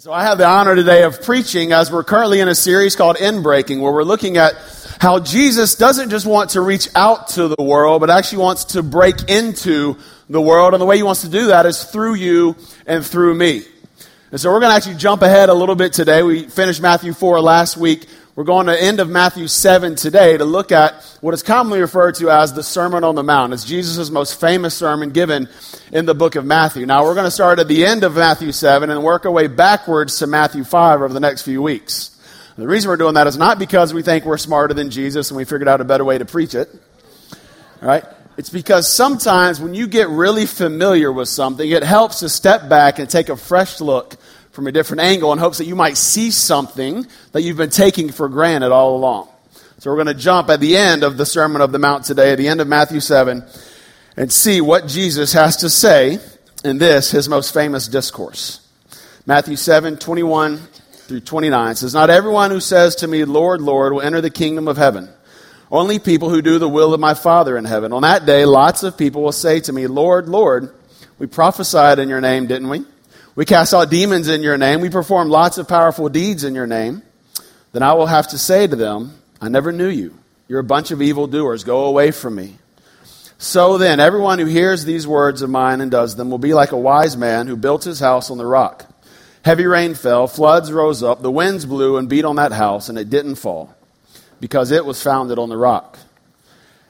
So I have the honor today of preaching as we're currently in a series called In Breaking, where we're looking at how Jesus doesn't just want to reach out to the world, but actually wants to break into the world. And the way he wants to do that is through you and through me. And so we're going to actually jump ahead a little bit today. We finished Matthew 4 last week. We're going to end of Matthew 7 today to look at what is commonly referred to as the Sermon on the Mount. It's Jesus' most famous sermon given in the book of Matthew. Now, we're going to start at the end of Matthew 7 and work our way backwards to Matthew 5 over the next few weeks. The reason we're doing that is not because we think we're smarter than Jesus and we figured out a better way to preach it. Right? It's because sometimes when you get really familiar with something, it helps to step back and take a fresh look from a different angle in hopes that you might see something that you've been taking for granted all along. So we're going to jump at the end of the Sermon of the Mount today, at the end of Matthew 7, and see what Jesus has to say in this, his most famous discourse. Matthew 7, 21 through 29 says, Not everyone who says to me, Lord, Lord, will enter the kingdom of heaven. Only people who do the will of my Father in heaven. On that day, lots of people will say to me, Lord, Lord, we prophesied in your name, didn't we? We cast out demons in your name. We perform lots of powerful deeds in your name. Then I will have to say to them, I never knew you. You're a bunch of evildoers. Go away from me. So then, everyone who hears these words of mine and does them will be like a wise man who built his house on the rock. Heavy rain fell, floods rose up, the winds blew and beat on that house, and it didn't fall, because it was founded on the rock.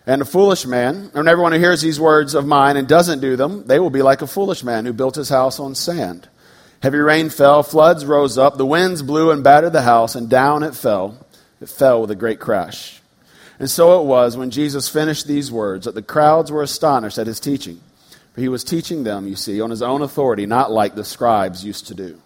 And a foolish man, and everyone who hears these words of mine and doesn't do them, they will be like a foolish man who built his house on sand. Heavy rain fell, floods rose up, the winds blew and battered the house, and down it fell. It fell with a great crash. And so it was when Jesus finished these words that the crowds were astonished at his teaching. For he was teaching them, you see, on his own authority, not like the scribes used to do.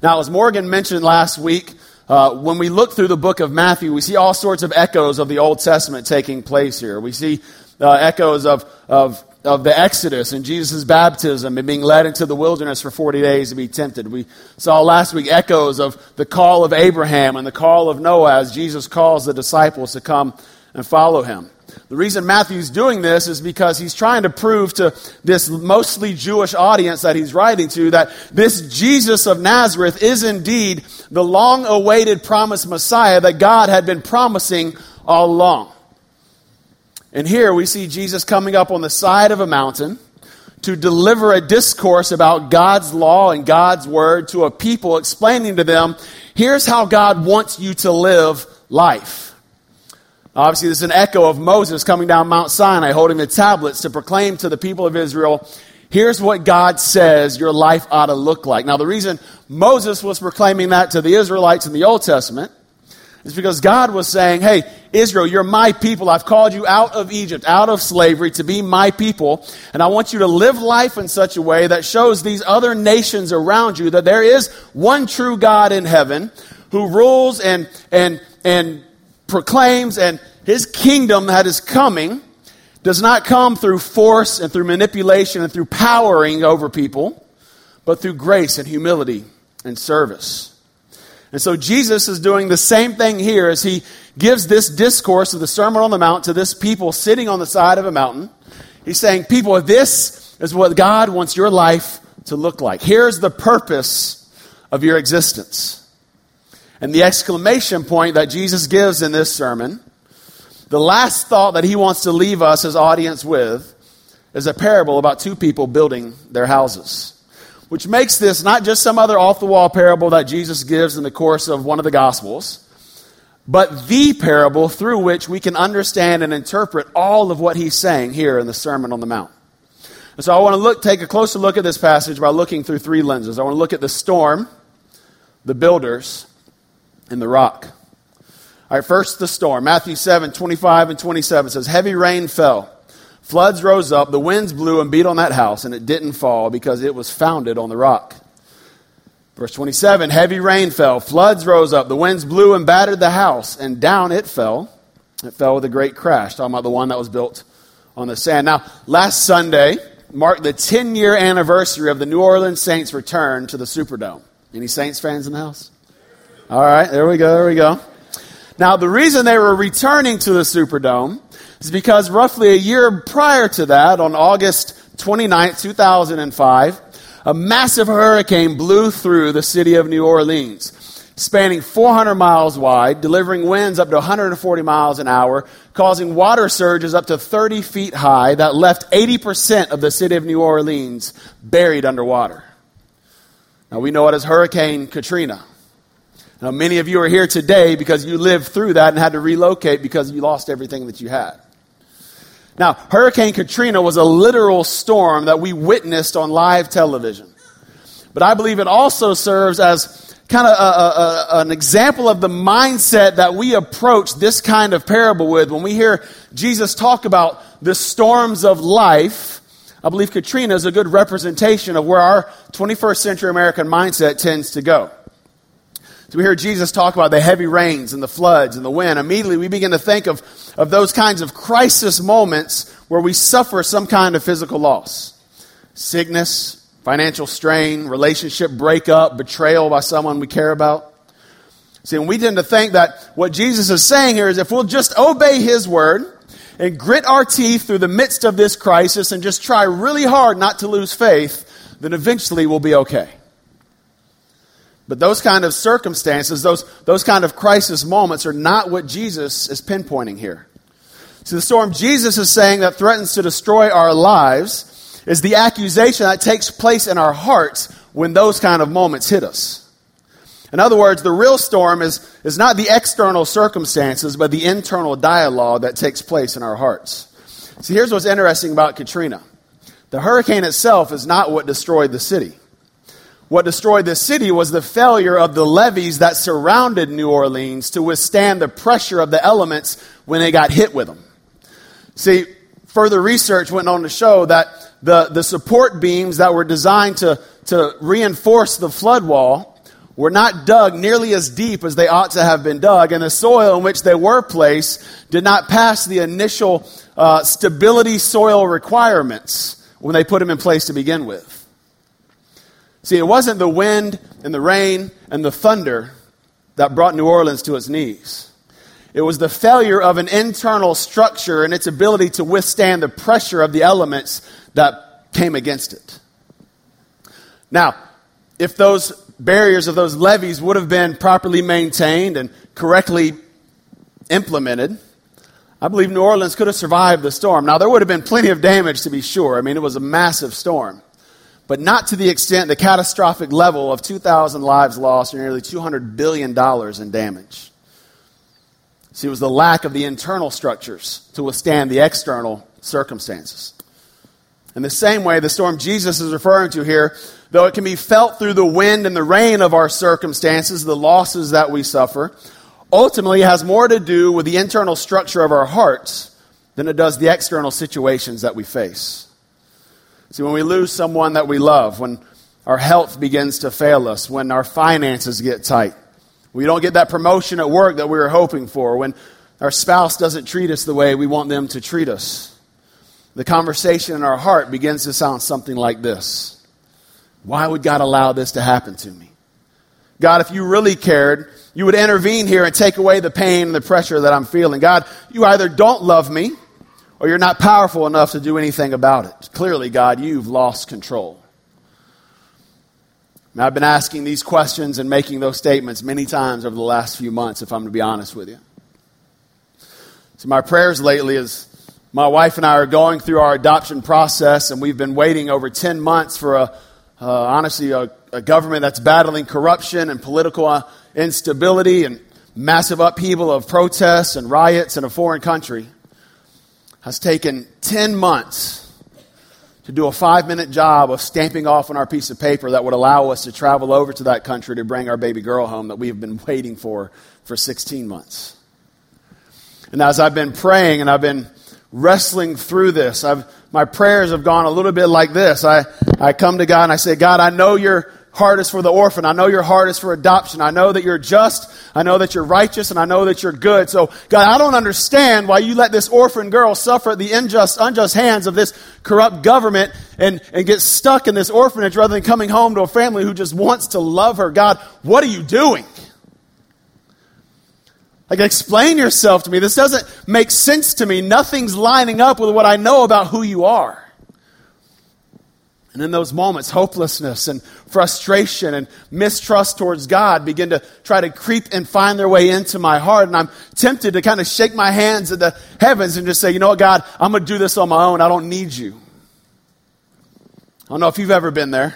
Now, as Morgan mentioned last week, uh, when we look through the book of Matthew, we see all sorts of echoes of the Old Testament taking place here. We see uh, echoes of, of of the Exodus and Jesus' baptism and being led into the wilderness for 40 days to be tempted. We saw last week echoes of the call of Abraham and the call of Noah as Jesus calls the disciples to come and follow him. The reason Matthew's doing this is because he's trying to prove to this mostly Jewish audience that he's writing to that this Jesus of Nazareth is indeed the long awaited promised Messiah that God had been promising all along. And here we see Jesus coming up on the side of a mountain to deliver a discourse about God's law and God's word to a people, explaining to them, here's how God wants you to live life. Obviously, this is an echo of Moses coming down Mount Sinai holding the tablets to proclaim to the people of Israel, here's what God says your life ought to look like. Now, the reason Moses was proclaiming that to the Israelites in the Old Testament is because God was saying, Hey, Israel, you're my people. I've called you out of Egypt, out of slavery to be my people. And I want you to live life in such a way that shows these other nations around you that there is one true God in heaven who rules and, and, and proclaims and his kingdom that is coming does not come through force and through manipulation and through powering over people, but through grace and humility and service. And so Jesus is doing the same thing here as he gives this discourse of the Sermon on the Mount to this people sitting on the side of a mountain. He's saying, People, this is what God wants your life to look like. Here's the purpose of your existence. And the exclamation point that Jesus gives in this sermon, the last thought that he wants to leave us, his audience, with, is a parable about two people building their houses which makes this not just some other off the wall parable that Jesus gives in the course of one of the Gospels, but the parable through which we can understand and interpret all of what he's saying here in the Sermon on the Mount. And so I want to look, take a closer look at this passage by looking through three lenses. I want to look at the storm, the builders, and the rock. All right, first the storm. Matthew 7, 25 and 27 says, Heavy rain fell. Floods rose up, the winds blew and beat on that house, and it didn't fall because it was founded on the rock. Verse 27 Heavy rain fell, floods rose up, the winds blew and battered the house, and down it fell. It fell with a great crash. Talking about the one that was built on the sand. Now, last Sunday marked the 10 year anniversary of the New Orleans Saints' return to the Superdome. Any Saints fans in the house? All right, there we go, there we go. Now, the reason they were returning to the Superdome is because roughly a year prior to that, on August 29, 2005, a massive hurricane blew through the city of New Orleans, spanning 400 miles wide, delivering winds up to 140 miles an hour, causing water surges up to 30 feet high that left 80% of the city of New Orleans buried underwater. Now, we know it as Hurricane Katrina. Now, many of you are here today because you lived through that and had to relocate because you lost everything that you had. Now, Hurricane Katrina was a literal storm that we witnessed on live television. But I believe it also serves as kind of an example of the mindset that we approach this kind of parable with. When we hear Jesus talk about the storms of life, I believe Katrina is a good representation of where our 21st century American mindset tends to go. We hear Jesus talk about the heavy rains and the floods and the wind. Immediately we begin to think of, of those kinds of crisis moments where we suffer some kind of physical loss. Sickness, financial strain, relationship breakup, betrayal by someone we care about. See, and we tend to think that what Jesus is saying here is if we'll just obey His word and grit our teeth through the midst of this crisis and just try really hard not to lose faith, then eventually we'll be okay. But those kind of circumstances, those, those kind of crisis moments, are not what Jesus is pinpointing here. So, the storm Jesus is saying that threatens to destroy our lives is the accusation that takes place in our hearts when those kind of moments hit us. In other words, the real storm is, is not the external circumstances, but the internal dialogue that takes place in our hearts. See, here's what's interesting about Katrina the hurricane itself is not what destroyed the city. What destroyed the city was the failure of the levees that surrounded New Orleans to withstand the pressure of the elements when they got hit with them. See, further research went on to show that the, the support beams that were designed to, to reinforce the flood wall were not dug nearly as deep as they ought to have been dug, and the soil in which they were placed did not pass the initial uh, stability soil requirements when they put them in place to begin with. See, it wasn't the wind and the rain and the thunder that brought New Orleans to its knees. It was the failure of an internal structure and its ability to withstand the pressure of the elements that came against it. Now, if those barriers of those levees would have been properly maintained and correctly implemented, I believe New Orleans could have survived the storm. Now, there would have been plenty of damage to be sure. I mean, it was a massive storm but not to the extent, the catastrophic level of 2,000 lives lost or nearly $200 billion in damage. See, it was the lack of the internal structures to withstand the external circumstances. In the same way, the storm Jesus is referring to here, though it can be felt through the wind and the rain of our circumstances, the losses that we suffer, ultimately has more to do with the internal structure of our hearts than it does the external situations that we face. See, when we lose someone that we love, when our health begins to fail us, when our finances get tight, we don't get that promotion at work that we were hoping for, when our spouse doesn't treat us the way we want them to treat us, the conversation in our heart begins to sound something like this Why would God allow this to happen to me? God, if you really cared, you would intervene here and take away the pain and the pressure that I'm feeling. God, you either don't love me or you're not powerful enough to do anything about it. Clearly, God, you've lost control. Now, I've been asking these questions and making those statements many times over the last few months, if I'm going to be honest with you. So, my prayers lately is my wife and I are going through our adoption process, and we've been waiting over 10 months for a, uh, honestly, a, a, government that's battling corruption and political uh, instability and massive upheaval of protests and riots in a foreign country has taken 10 months to do a five minute job of stamping off on our piece of paper that would allow us to travel over to that country to bring our baby girl home that we have been waiting for for 16 months. And as I've been praying and I've been wrestling through this, I've, my prayers have gone a little bit like this. I, I come to God and I say, God, I know you're heart is for the orphan. I know your heart is for adoption. I know that you're just. I know that you're righteous and I know that you're good. So God, I don't understand why you let this orphan girl suffer at the unjust, unjust hands of this corrupt government and, and get stuck in this orphanage rather than coming home to a family who just wants to love her. God, what are you doing? Like, explain yourself to me. This doesn't make sense to me. Nothing's lining up with what I know about who you are. And in those moments, hopelessness and frustration and mistrust towards God begin to try to creep and find their way into my heart. And I'm tempted to kind of shake my hands at the heavens and just say, you know what, God, I'm going to do this on my own. I don't need you. I don't know if you've ever been there.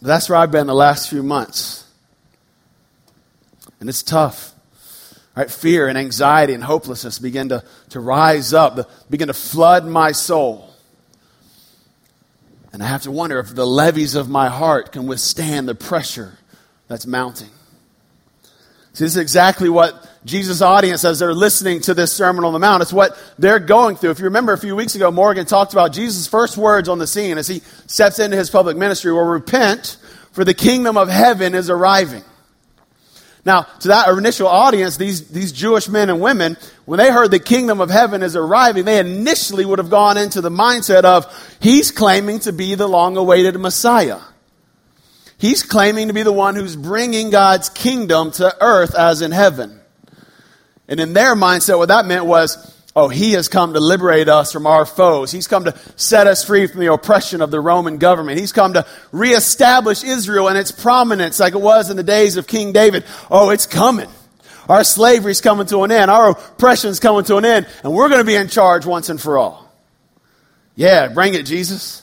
But that's where I've been the last few months. And it's tough. Right? Fear and anxiety and hopelessness begin to, to rise up, begin to flood my soul. And I have to wonder if the levees of my heart can withstand the pressure that's mounting. See, this is exactly what Jesus' audience, as they're listening to this Sermon on the Mount, it's what they're going through. If you remember a few weeks ago, Morgan talked about Jesus' first words on the scene as he steps into his public ministry will repent, for the kingdom of heaven is arriving. Now, to that initial audience, these, these Jewish men and women, when they heard the kingdom of heaven is arriving, they initially would have gone into the mindset of, he's claiming to be the long awaited Messiah. He's claiming to be the one who's bringing God's kingdom to earth as in heaven. And in their mindset, what that meant was, Oh, he has come to liberate us from our foes. He's come to set us free from the oppression of the Roman government. He's come to reestablish Israel and its prominence like it was in the days of King David. Oh, it's coming. Our slavery's coming to an end. Our oppression's coming to an end. And we're going to be in charge once and for all. Yeah, bring it, Jesus.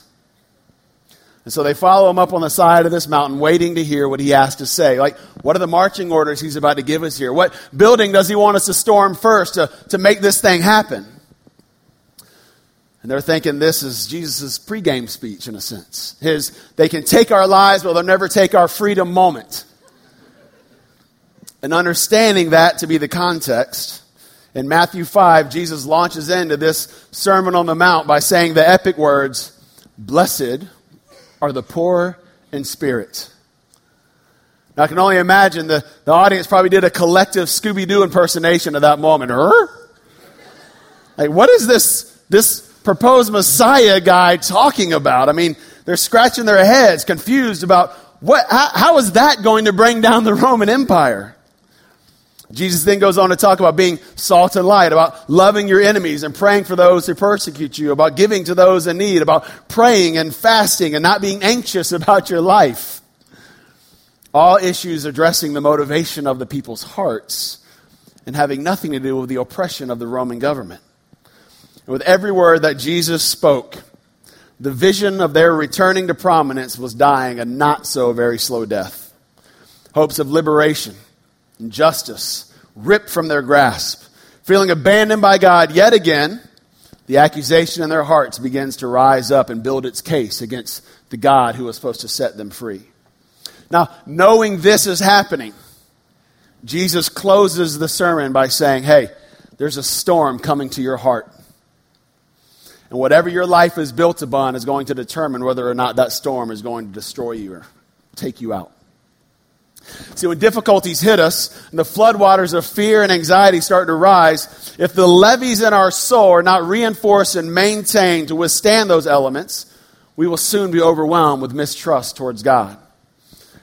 And so they follow him up on the side of this mountain, waiting to hear what he has to say. Like, what are the marching orders he's about to give us here? What building does he want us to storm first to, to make this thing happen? And they're thinking this is Jesus' pregame speech, in a sense. His, they can take our lives, but they'll never take our freedom moment. And understanding that to be the context, in Matthew 5, Jesus launches into this Sermon on the Mount by saying the epic words, Blessed are the poor in spirit. Now, I can only imagine the, the audience probably did a collective Scooby Doo impersonation of that moment. Er? Like, what is this, this proposed Messiah guy talking about? I mean, they're scratching their heads, confused about what, how, how is that going to bring down the Roman Empire? Jesus then goes on to talk about being salt and light, about loving your enemies and praying for those who persecute you, about giving to those in need, about praying and fasting and not being anxious about your life. All issues addressing the motivation of the people's hearts and having nothing to do with the oppression of the Roman government. And with every word that Jesus spoke, the vision of their returning to prominence was dying a not so very slow death. Hopes of liberation and justice ripped from their grasp. Feeling abandoned by God yet again, the accusation in their hearts begins to rise up and build its case against the God who was supposed to set them free. Now, knowing this is happening, Jesus closes the sermon by saying, Hey, there's a storm coming to your heart. And whatever your life is built upon is going to determine whether or not that storm is going to destroy you or take you out. See, when difficulties hit us and the floodwaters of fear and anxiety start to rise, if the levees in our soul are not reinforced and maintained to withstand those elements, we will soon be overwhelmed with mistrust towards God.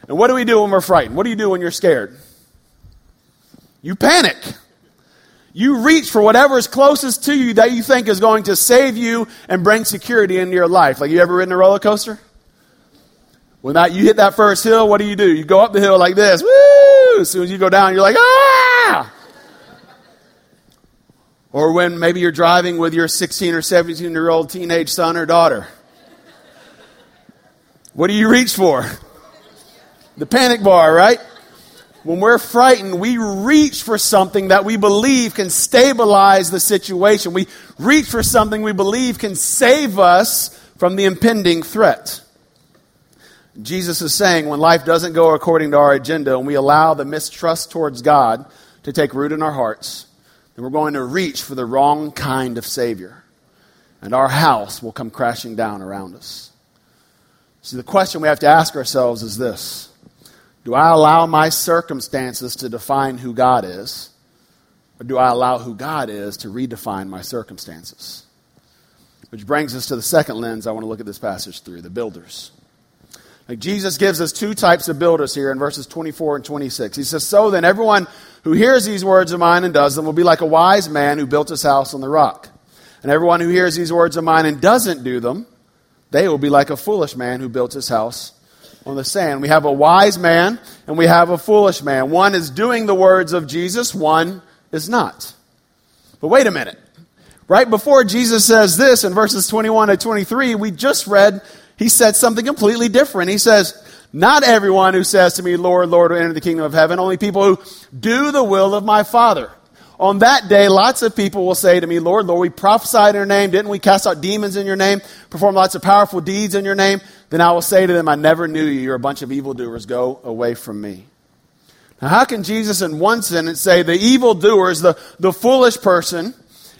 And what do we do when we're frightened? What do you do when you're scared? You panic. You reach for whatever is closest to you that you think is going to save you and bring security into your life. Like you ever ridden a roller coaster? When that, you hit that first hill, what do you do? You go up the hill like this. Woo! As soon as you go down, you're like, ah! Or when maybe you're driving with your 16 or 17 year old teenage son or daughter. What do you reach for? The panic bar, right? When we're frightened, we reach for something that we believe can stabilize the situation. We reach for something we believe can save us from the impending threat. Jesus is saying when life doesn't go according to our agenda and we allow the mistrust towards God to take root in our hearts, then we're going to reach for the wrong kind of Savior. And our house will come crashing down around us. So the question we have to ask ourselves is this Do I allow my circumstances to define who God is? Or do I allow who God is to redefine my circumstances? Which brings us to the second lens I want to look at this passage through the builders. Like Jesus gives us two types of builders here in verses 24 and 26. He says, So then, everyone who hears these words of mine and does them will be like a wise man who built his house on the rock. And everyone who hears these words of mine and doesn't do them they will be like a foolish man who built his house on the sand. We have a wise man and we have a foolish man. One is doing the words of Jesus, one is not. But wait a minute. Right before Jesus says this in verses 21 to 23, we just read, he said something completely different. He says, Not everyone who says to me, Lord, Lord, will enter the kingdom of heaven, only people who do the will of my Father. On that day, lots of people will say to me, Lord, Lord, we prophesied in your name. Didn't we cast out demons in your name? Perform lots of powerful deeds in your name? Then I will say to them, I never knew you. You're a bunch of evildoers. Go away from me. Now, how can Jesus, in one sentence, say the evildoers, the, the foolish person,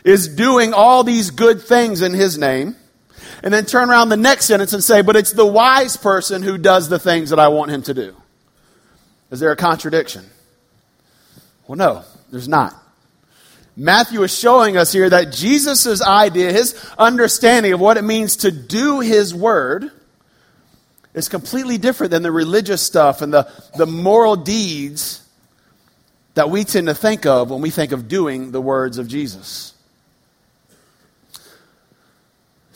is doing all these good things in his name, and then turn around the next sentence and say, but it's the wise person who does the things that I want him to do? Is there a contradiction? Well, no, there's not. Matthew is showing us here that Jesus' idea, his understanding of what it means to do his word, is completely different than the religious stuff and the, the moral deeds that we tend to think of when we think of doing the words of Jesus.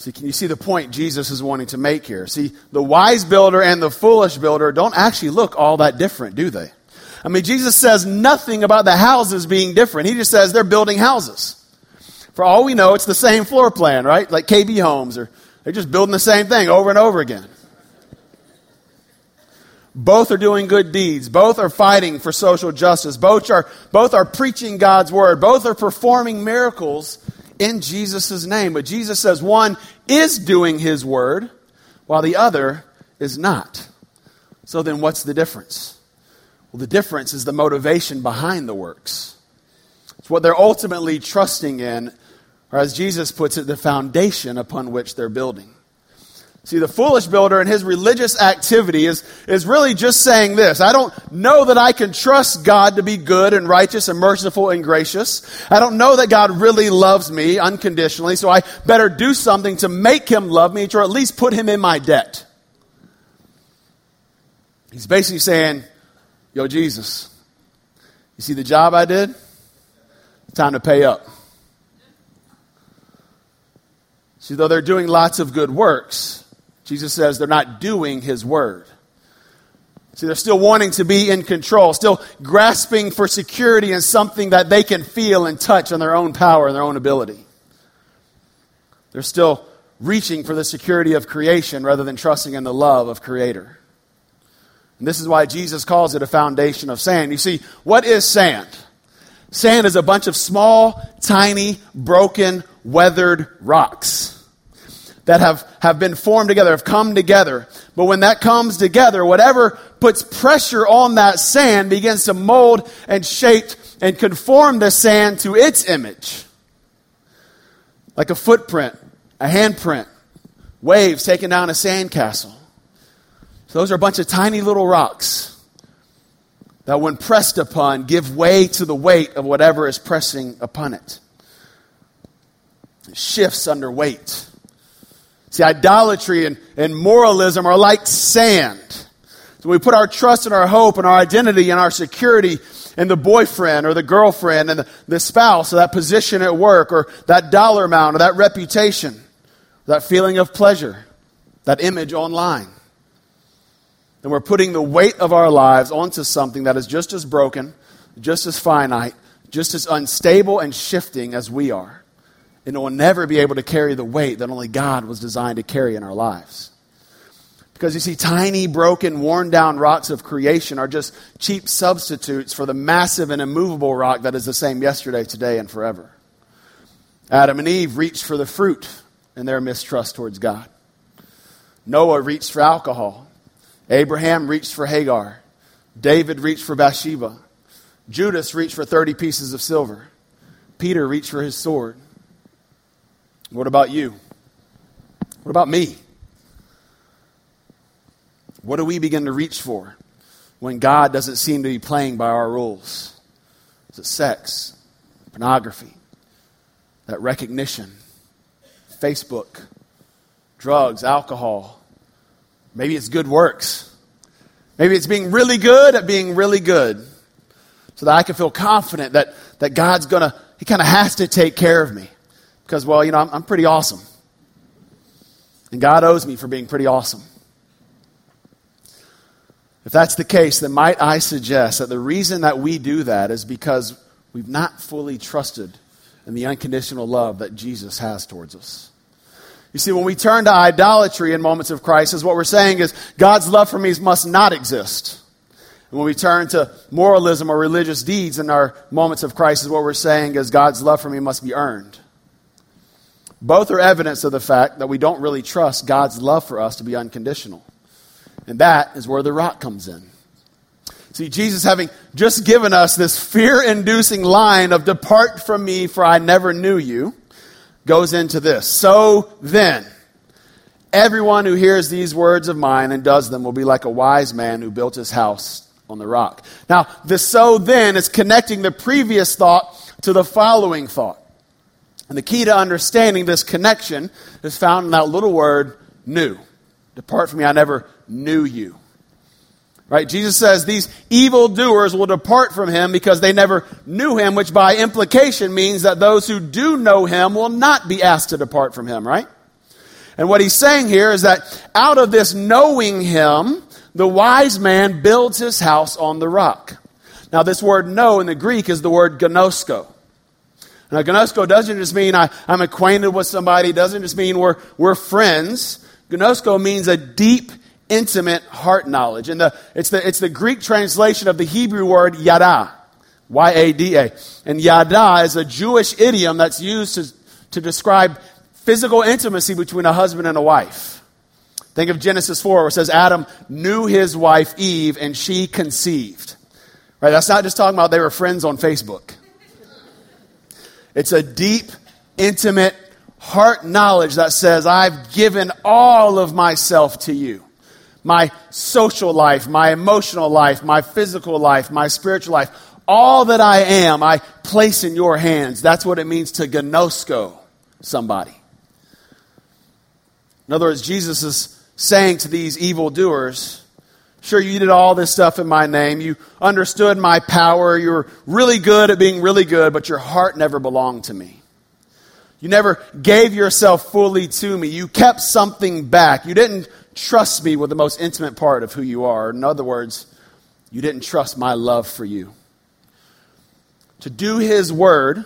See, can you see the point Jesus is wanting to make here? See, the wise builder and the foolish builder don't actually look all that different, do they? I mean, Jesus says nothing about the houses being different. He just says they're building houses. For all we know, it's the same floor plan, right? Like KB homes, or they're just building the same thing over and over again. Both are doing good deeds. Both are fighting for social justice. Both are, both are preaching God's word. Both are performing miracles in Jesus' name. But Jesus says one is doing his word while the other is not. So then what's the difference? Well, the difference is the motivation behind the works. It's what they're ultimately trusting in, or as Jesus puts it, the foundation upon which they're building. See, the foolish builder and his religious activity is, is really just saying this. I don't know that I can trust God to be good and righteous and merciful and gracious. I don't know that God really loves me unconditionally, so I better do something to make him love me or at least put him in my debt. He's basically saying, Yo, Jesus, you see the job I did? Time to pay up. See, though they're doing lots of good works, Jesus says they're not doing his word. See, they're still wanting to be in control, still grasping for security in something that they can feel and touch on their own power and their own ability. They're still reaching for the security of creation rather than trusting in the love of Creator. And this is why Jesus calls it a foundation of sand. You see, what is sand? Sand is a bunch of small, tiny, broken, weathered rocks that have, have been formed together, have come together. But when that comes together, whatever puts pressure on that sand begins to mold and shape and conform the sand to its image. Like a footprint, a handprint, waves taking down a sandcastle. So those are a bunch of tiny little rocks that, when pressed upon, give way to the weight of whatever is pressing upon it. It shifts under weight. See, idolatry and, and moralism are like sand. So we put our trust and our hope and our identity and our security in the boyfriend or the girlfriend and the, the spouse or that position at work or that dollar amount or that reputation, that feeling of pleasure, that image online then we're putting the weight of our lives onto something that is just as broken, just as finite, just as unstable and shifting as we are. And it will never be able to carry the weight that only God was designed to carry in our lives. Because you see, tiny, broken, worn down rocks of creation are just cheap substitutes for the massive and immovable rock that is the same yesterday, today, and forever. Adam and Eve reached for the fruit in their mistrust towards God. Noah reached for alcohol Abraham reached for Hagar. David reached for Bathsheba. Judas reached for 30 pieces of silver. Peter reached for his sword. What about you? What about me? What do we begin to reach for when God doesn't seem to be playing by our rules? Is it sex, pornography, that recognition, Facebook, drugs, alcohol, Maybe it's good works. Maybe it's being really good at being really good so that I can feel confident that, that God's going to, He kind of has to take care of me because, well, you know, I'm, I'm pretty awesome. And God owes me for being pretty awesome. If that's the case, then might I suggest that the reason that we do that is because we've not fully trusted in the unconditional love that Jesus has towards us. You see, when we turn to idolatry in moments of crisis, what we're saying is God's love for me must not exist. And when we turn to moralism or religious deeds in our moments of crisis, what we're saying is God's love for me must be earned. Both are evidence of the fact that we don't really trust God's love for us to be unconditional. And that is where the rock comes in. See, Jesus, having just given us this fear inducing line of, Depart from me, for I never knew you, goes into this. So then, everyone who hears these words of mine and does them will be like a wise man who built his house on the rock. Now, the so then is connecting the previous thought to the following thought. And the key to understanding this connection is found in that little word, knew. Depart from me, I never knew you. Right? Jesus says these evildoers will depart from him because they never knew him, which by implication means that those who do know him will not be asked to depart from him, right? And what he's saying here is that out of this knowing him, the wise man builds his house on the rock. Now, this word know in the Greek is the word gnosko. Now, gnosko doesn't just mean I, am acquainted with somebody, doesn't just mean we're, we're friends. Gnosko means a deep intimate heart knowledge. And the, it's, the, it's the Greek translation of the Hebrew word yada, Y A D A. And yada is a Jewish idiom that's used to, to describe physical intimacy between a husband and a wife. Think of Genesis 4, where it says Adam knew his wife Eve and she conceived. Right? That's not just talking about they were friends on Facebook. It's a deep, intimate heart knowledge that says, I've given all of myself to you my social life, my emotional life, my physical life, my spiritual life, all that I am, I place in your hands. That's what it means to gnosko somebody. In other words, Jesus is saying to these evildoers, Sure, you did all this stuff in my name. You understood my power. You were really good at being really good, but your heart never belonged to me. You never gave yourself fully to me. You kept something back. You didn't trust me with the most intimate part of who you are. In other words, you didn't trust my love for you. To do his word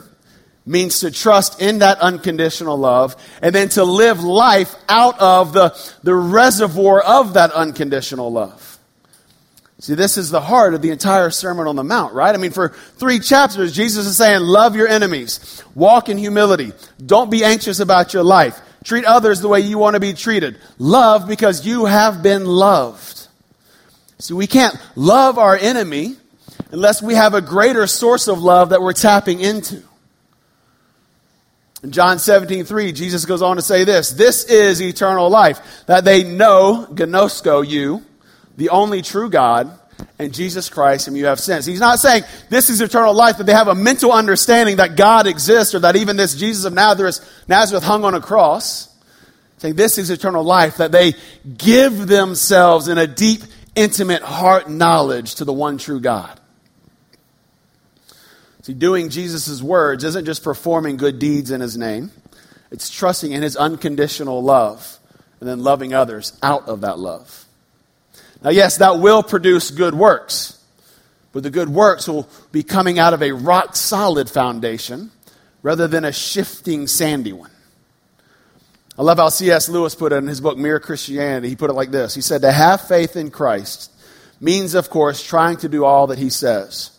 means to trust in that unconditional love and then to live life out of the, the reservoir of that unconditional love. See, this is the heart of the entire Sermon on the Mount, right? I mean, for three chapters, Jesus is saying, Love your enemies, walk in humility, don't be anxious about your life, Treat others the way you want to be treated. Love because you have been loved. See, we can't love our enemy unless we have a greater source of love that we're tapping into. In John 17, 3, Jesus goes on to say this This is eternal life, that they know, gnosko, you, the only true God, and Jesus Christ, whom you have sent. He's not saying this is eternal life, that they have a mental understanding that God exists or that even this Jesus of Nazareth, Nazareth hung on a cross. Saying this is eternal life, that they give themselves in a deep, intimate heart knowledge to the one true God. See, doing Jesus' words isn't just performing good deeds in his name, it's trusting in his unconditional love and then loving others out of that love. Now, yes, that will produce good works, but the good works will be coming out of a rock solid foundation rather than a shifting, sandy one. I love how C.S. Lewis put it in his book, Mere Christianity. He put it like this He said, To have faith in Christ means, of course, trying to do all that he says.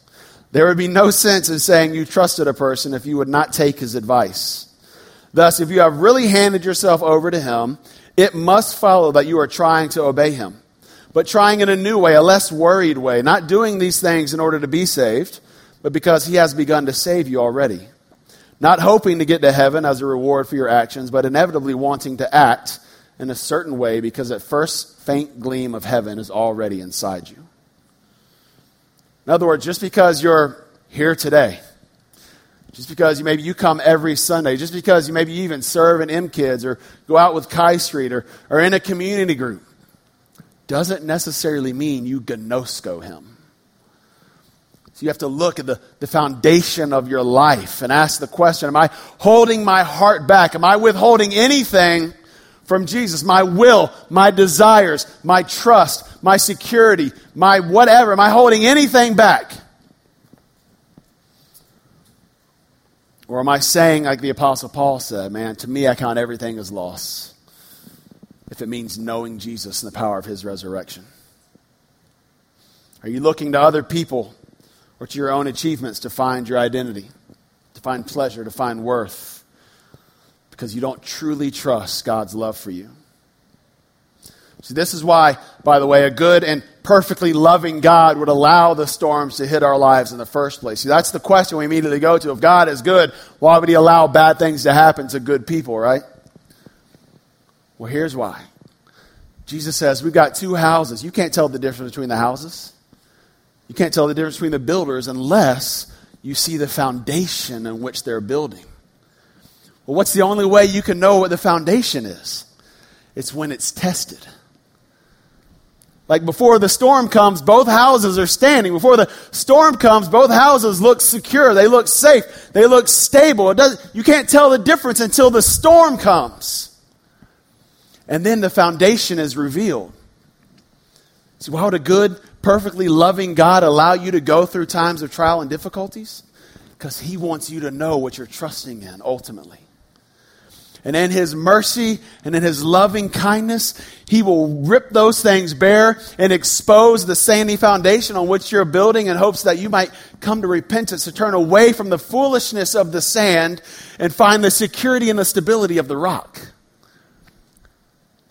There would be no sense in saying you trusted a person if you would not take his advice. Thus, if you have really handed yourself over to him, it must follow that you are trying to obey him but trying in a new way, a less worried way, not doing these things in order to be saved, but because He has begun to save you already. Not hoping to get to heaven as a reward for your actions, but inevitably wanting to act in a certain way because that first faint gleam of heaven is already inside you. In other words, just because you're here today, just because you, maybe you come every Sunday, just because you maybe you even serve in M Kids or go out with Kai Street or, or in a community group, doesn't necessarily mean you gnosko him. So you have to look at the, the foundation of your life and ask the question Am I holding my heart back? Am I withholding anything from Jesus. My will, my desires, my trust, my security, my whatever. Am I holding anything back? Or am I saying, like the Apostle Paul said, man, to me I count everything as loss if it means knowing Jesus and the power of his resurrection? Are you looking to other people or to your own achievements to find your identity, to find pleasure, to find worth? Because you don't truly trust God's love for you. See, this is why, by the way, a good and perfectly loving God would allow the storms to hit our lives in the first place. See, that's the question we immediately go to. If God is good, why would He allow bad things to happen to good people, right? Well, here's why. Jesus says, We've got two houses. You can't tell the difference between the houses. You can't tell the difference between the builders unless you see the foundation in which they're building. Well, what's the only way you can know what the foundation is? It's when it's tested. Like before the storm comes, both houses are standing. Before the storm comes, both houses look secure. They look safe. They look stable. It you can't tell the difference until the storm comes. And then the foundation is revealed. See, why would a good, perfectly loving God allow you to go through times of trial and difficulties? Because He wants you to know what you're trusting in ultimately. And in His mercy and in His loving kindness, He will rip those things bare and expose the sandy foundation on which you're building in hopes that you might come to repentance, to turn away from the foolishness of the sand and find the security and the stability of the rock.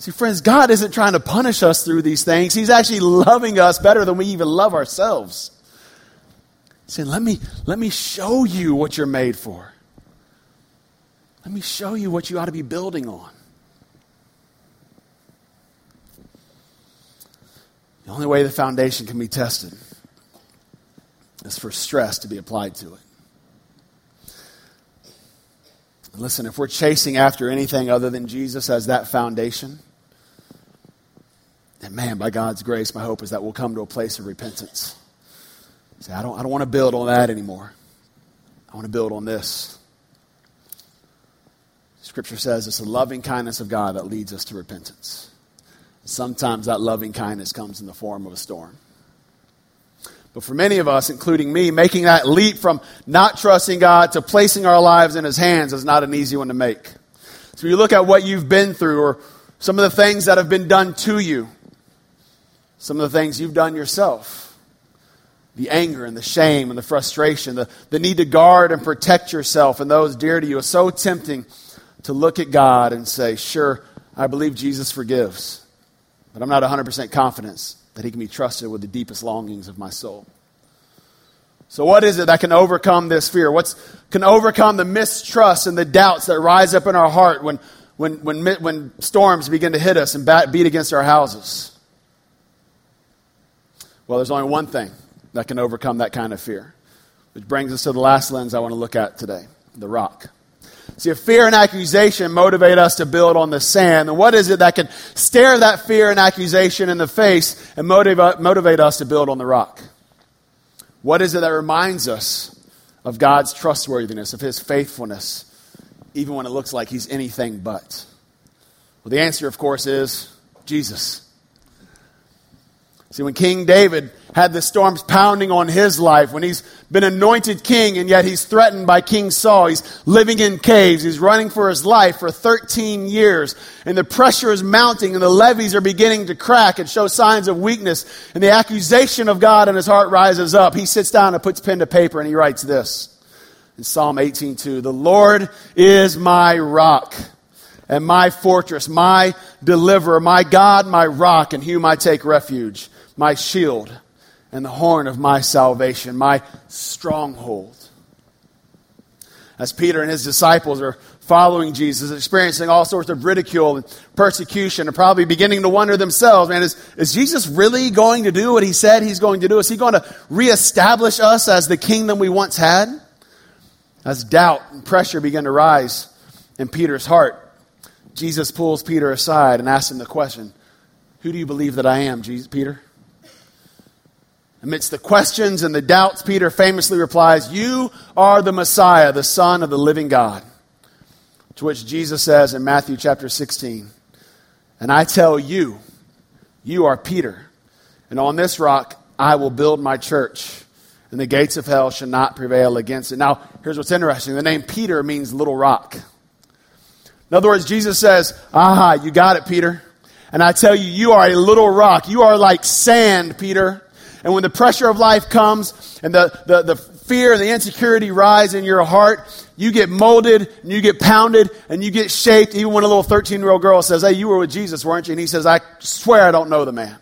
See, friends, God isn't trying to punish us through these things. He's actually loving us better than we even love ourselves. saying, let me, let me show you what you're made for. Let me show you what you ought to be building on. The only way the foundation can be tested is for stress to be applied to it. Listen, if we're chasing after anything other than Jesus as that foundation, and man, by God's grace, my hope is that we'll come to a place of repentance. Say, I don't, I don't want to build on that anymore. I want to build on this. Scripture says it's the loving kindness of God that leads us to repentance. Sometimes that loving kindness comes in the form of a storm. But for many of us, including me, making that leap from not trusting God to placing our lives in His hands is not an easy one to make. So you look at what you've been through or some of the things that have been done to you, some of the things you've done yourself. The anger and the shame and the frustration, the, the need to guard and protect yourself and those dear to you is so tempting to look at God and say, Sure, I believe Jesus forgives, but I'm not 100% confident that He can be trusted with the deepest longings of my soul. So, what is it that can overcome this fear? What can overcome the mistrust and the doubts that rise up in our heart when, when, when, when storms begin to hit us and bat, beat against our houses? Well, there's only one thing that can overcome that kind of fear, which brings us to the last lens I want to look at today the rock. See, if fear and accusation motivate us to build on the sand, then what is it that can stare that fear and accusation in the face and motivate, motivate us to build on the rock? What is it that reminds us of God's trustworthiness, of His faithfulness, even when it looks like He's anything but? Well, the answer, of course, is Jesus. See, when King David had the storms pounding on his life, when he's been anointed king and yet he's threatened by King Saul, he's living in caves, he's running for his life for 13 years, and the pressure is mounting and the levees are beginning to crack and show signs of weakness, and the accusation of God in his heart rises up. He sits down and puts pen to paper and he writes this in Psalm 18:2, "The Lord is my rock." And my fortress, my deliverer, my God, my rock, in whom I take refuge my shield and the horn of my salvation, my stronghold. As Peter and his disciples are following Jesus, experiencing all sorts of ridicule and persecution, and probably beginning to wonder themselves, man, is, is Jesus really going to do what he said he's going to do? Is he going to reestablish us as the kingdom we once had? As doubt and pressure begin to rise in Peter's heart, Jesus pulls Peter aside and asks him the question Who do you believe that I am, Jesus, Peter? Amidst the questions and the doubts, Peter famously replies, You are the Messiah, the Son of the living God. To which Jesus says in Matthew chapter 16, And I tell you, you are Peter, and on this rock I will build my church, and the gates of hell shall not prevail against it. Now, here's what's interesting the name Peter means little rock. In other words, Jesus says, Aha, you got it, Peter. And I tell you, you are a little rock. You are like sand, Peter. And when the pressure of life comes and the, the, the fear and the insecurity rise in your heart, you get molded and you get pounded and you get shaped. Even when a little 13 year old girl says, Hey, you were with Jesus, weren't you? And he says, I swear I don't know the man.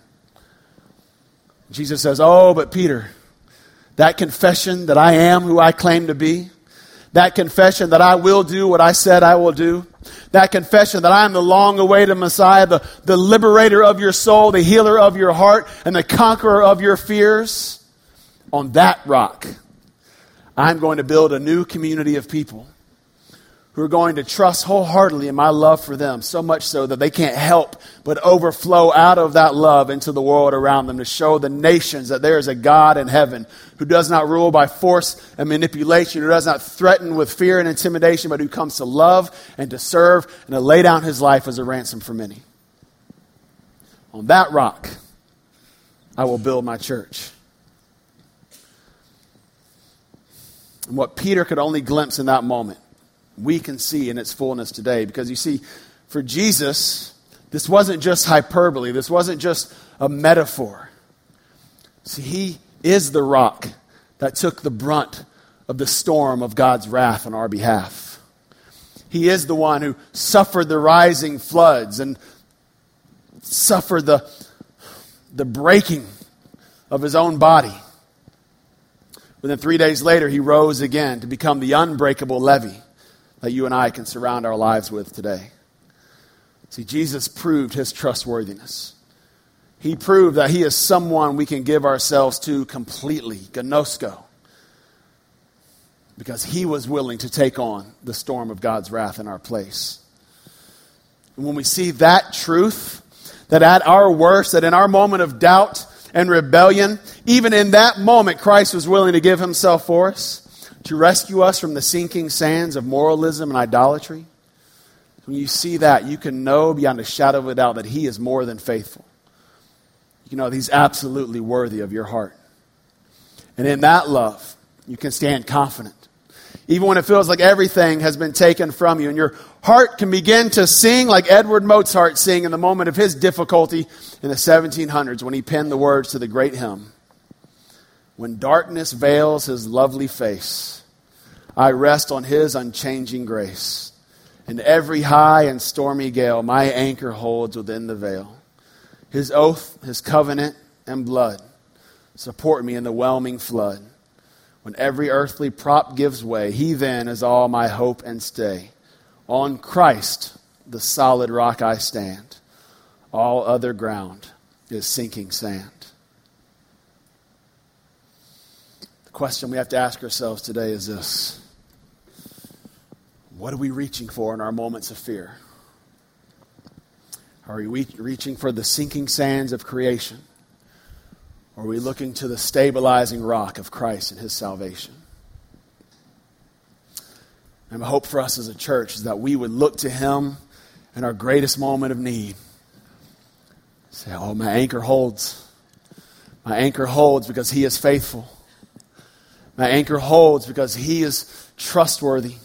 Jesus says, Oh, but Peter, that confession that I am who I claim to be, that confession that I will do what I said I will do, that confession that I am the long awaited Messiah, the, the liberator of your soul, the healer of your heart, and the conqueror of your fears, on that rock, I'm going to build a new community of people who are going to trust wholeheartedly in my love for them, so much so that they can't help but overflow out of that love into the world around them to show the nations that there is a God in heaven who does not rule by force and manipulation, who does not threaten with fear and intimidation, but who comes to love and to serve and to lay down his life as a ransom for many. On that rock, I will build my church. And what Peter could only glimpse in that moment we can see in its fullness today. Because you see, for Jesus, this wasn't just hyperbole, this wasn't just a metaphor. See, he is the rock that took the brunt of the storm of God's wrath on our behalf. He is the one who suffered the rising floods and suffered the, the breaking of his own body. But then three days later, he rose again to become the unbreakable levee that you and I can surround our lives with today. See, Jesus proved his trustworthiness. He proved that he is someone we can give ourselves to completely, gnosko, because he was willing to take on the storm of God's wrath in our place. And when we see that truth, that at our worst, that in our moment of doubt and rebellion, even in that moment, Christ was willing to give himself for us to rescue us from the sinking sands of moralism and idolatry. When you see that, you can know beyond a shadow of a doubt that He is more than faithful. You know, He's absolutely worthy of your heart. And in that love, you can stand confident. Even when it feels like everything has been taken from you, and your heart can begin to sing like Edward Mote sang in the moment of his difficulty in the 1700s when he penned the words to the great hymn when darkness veils his lovely face, I rest on his unchanging grace. In every high and stormy gale, my anchor holds within the veil. His oath, his covenant, and blood support me in the whelming flood. When every earthly prop gives way, he then is all my hope and stay. On Christ, the solid rock I stand. All other ground is sinking sand. The question we have to ask ourselves today is this What are we reaching for in our moments of fear? Are we reaching for the sinking sands of creation? Or are we looking to the stabilizing rock of Christ and his salvation? And my hope for us as a church is that we would look to him in our greatest moment of need. Say, Oh, my anchor holds. My anchor holds because he is faithful. My anchor holds because he is trustworthy.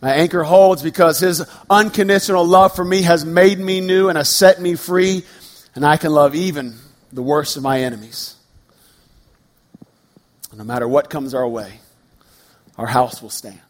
My anchor holds because his unconditional love for me has made me new and has set me free, and I can love even the worst of my enemies. No matter what comes our way, our house will stand.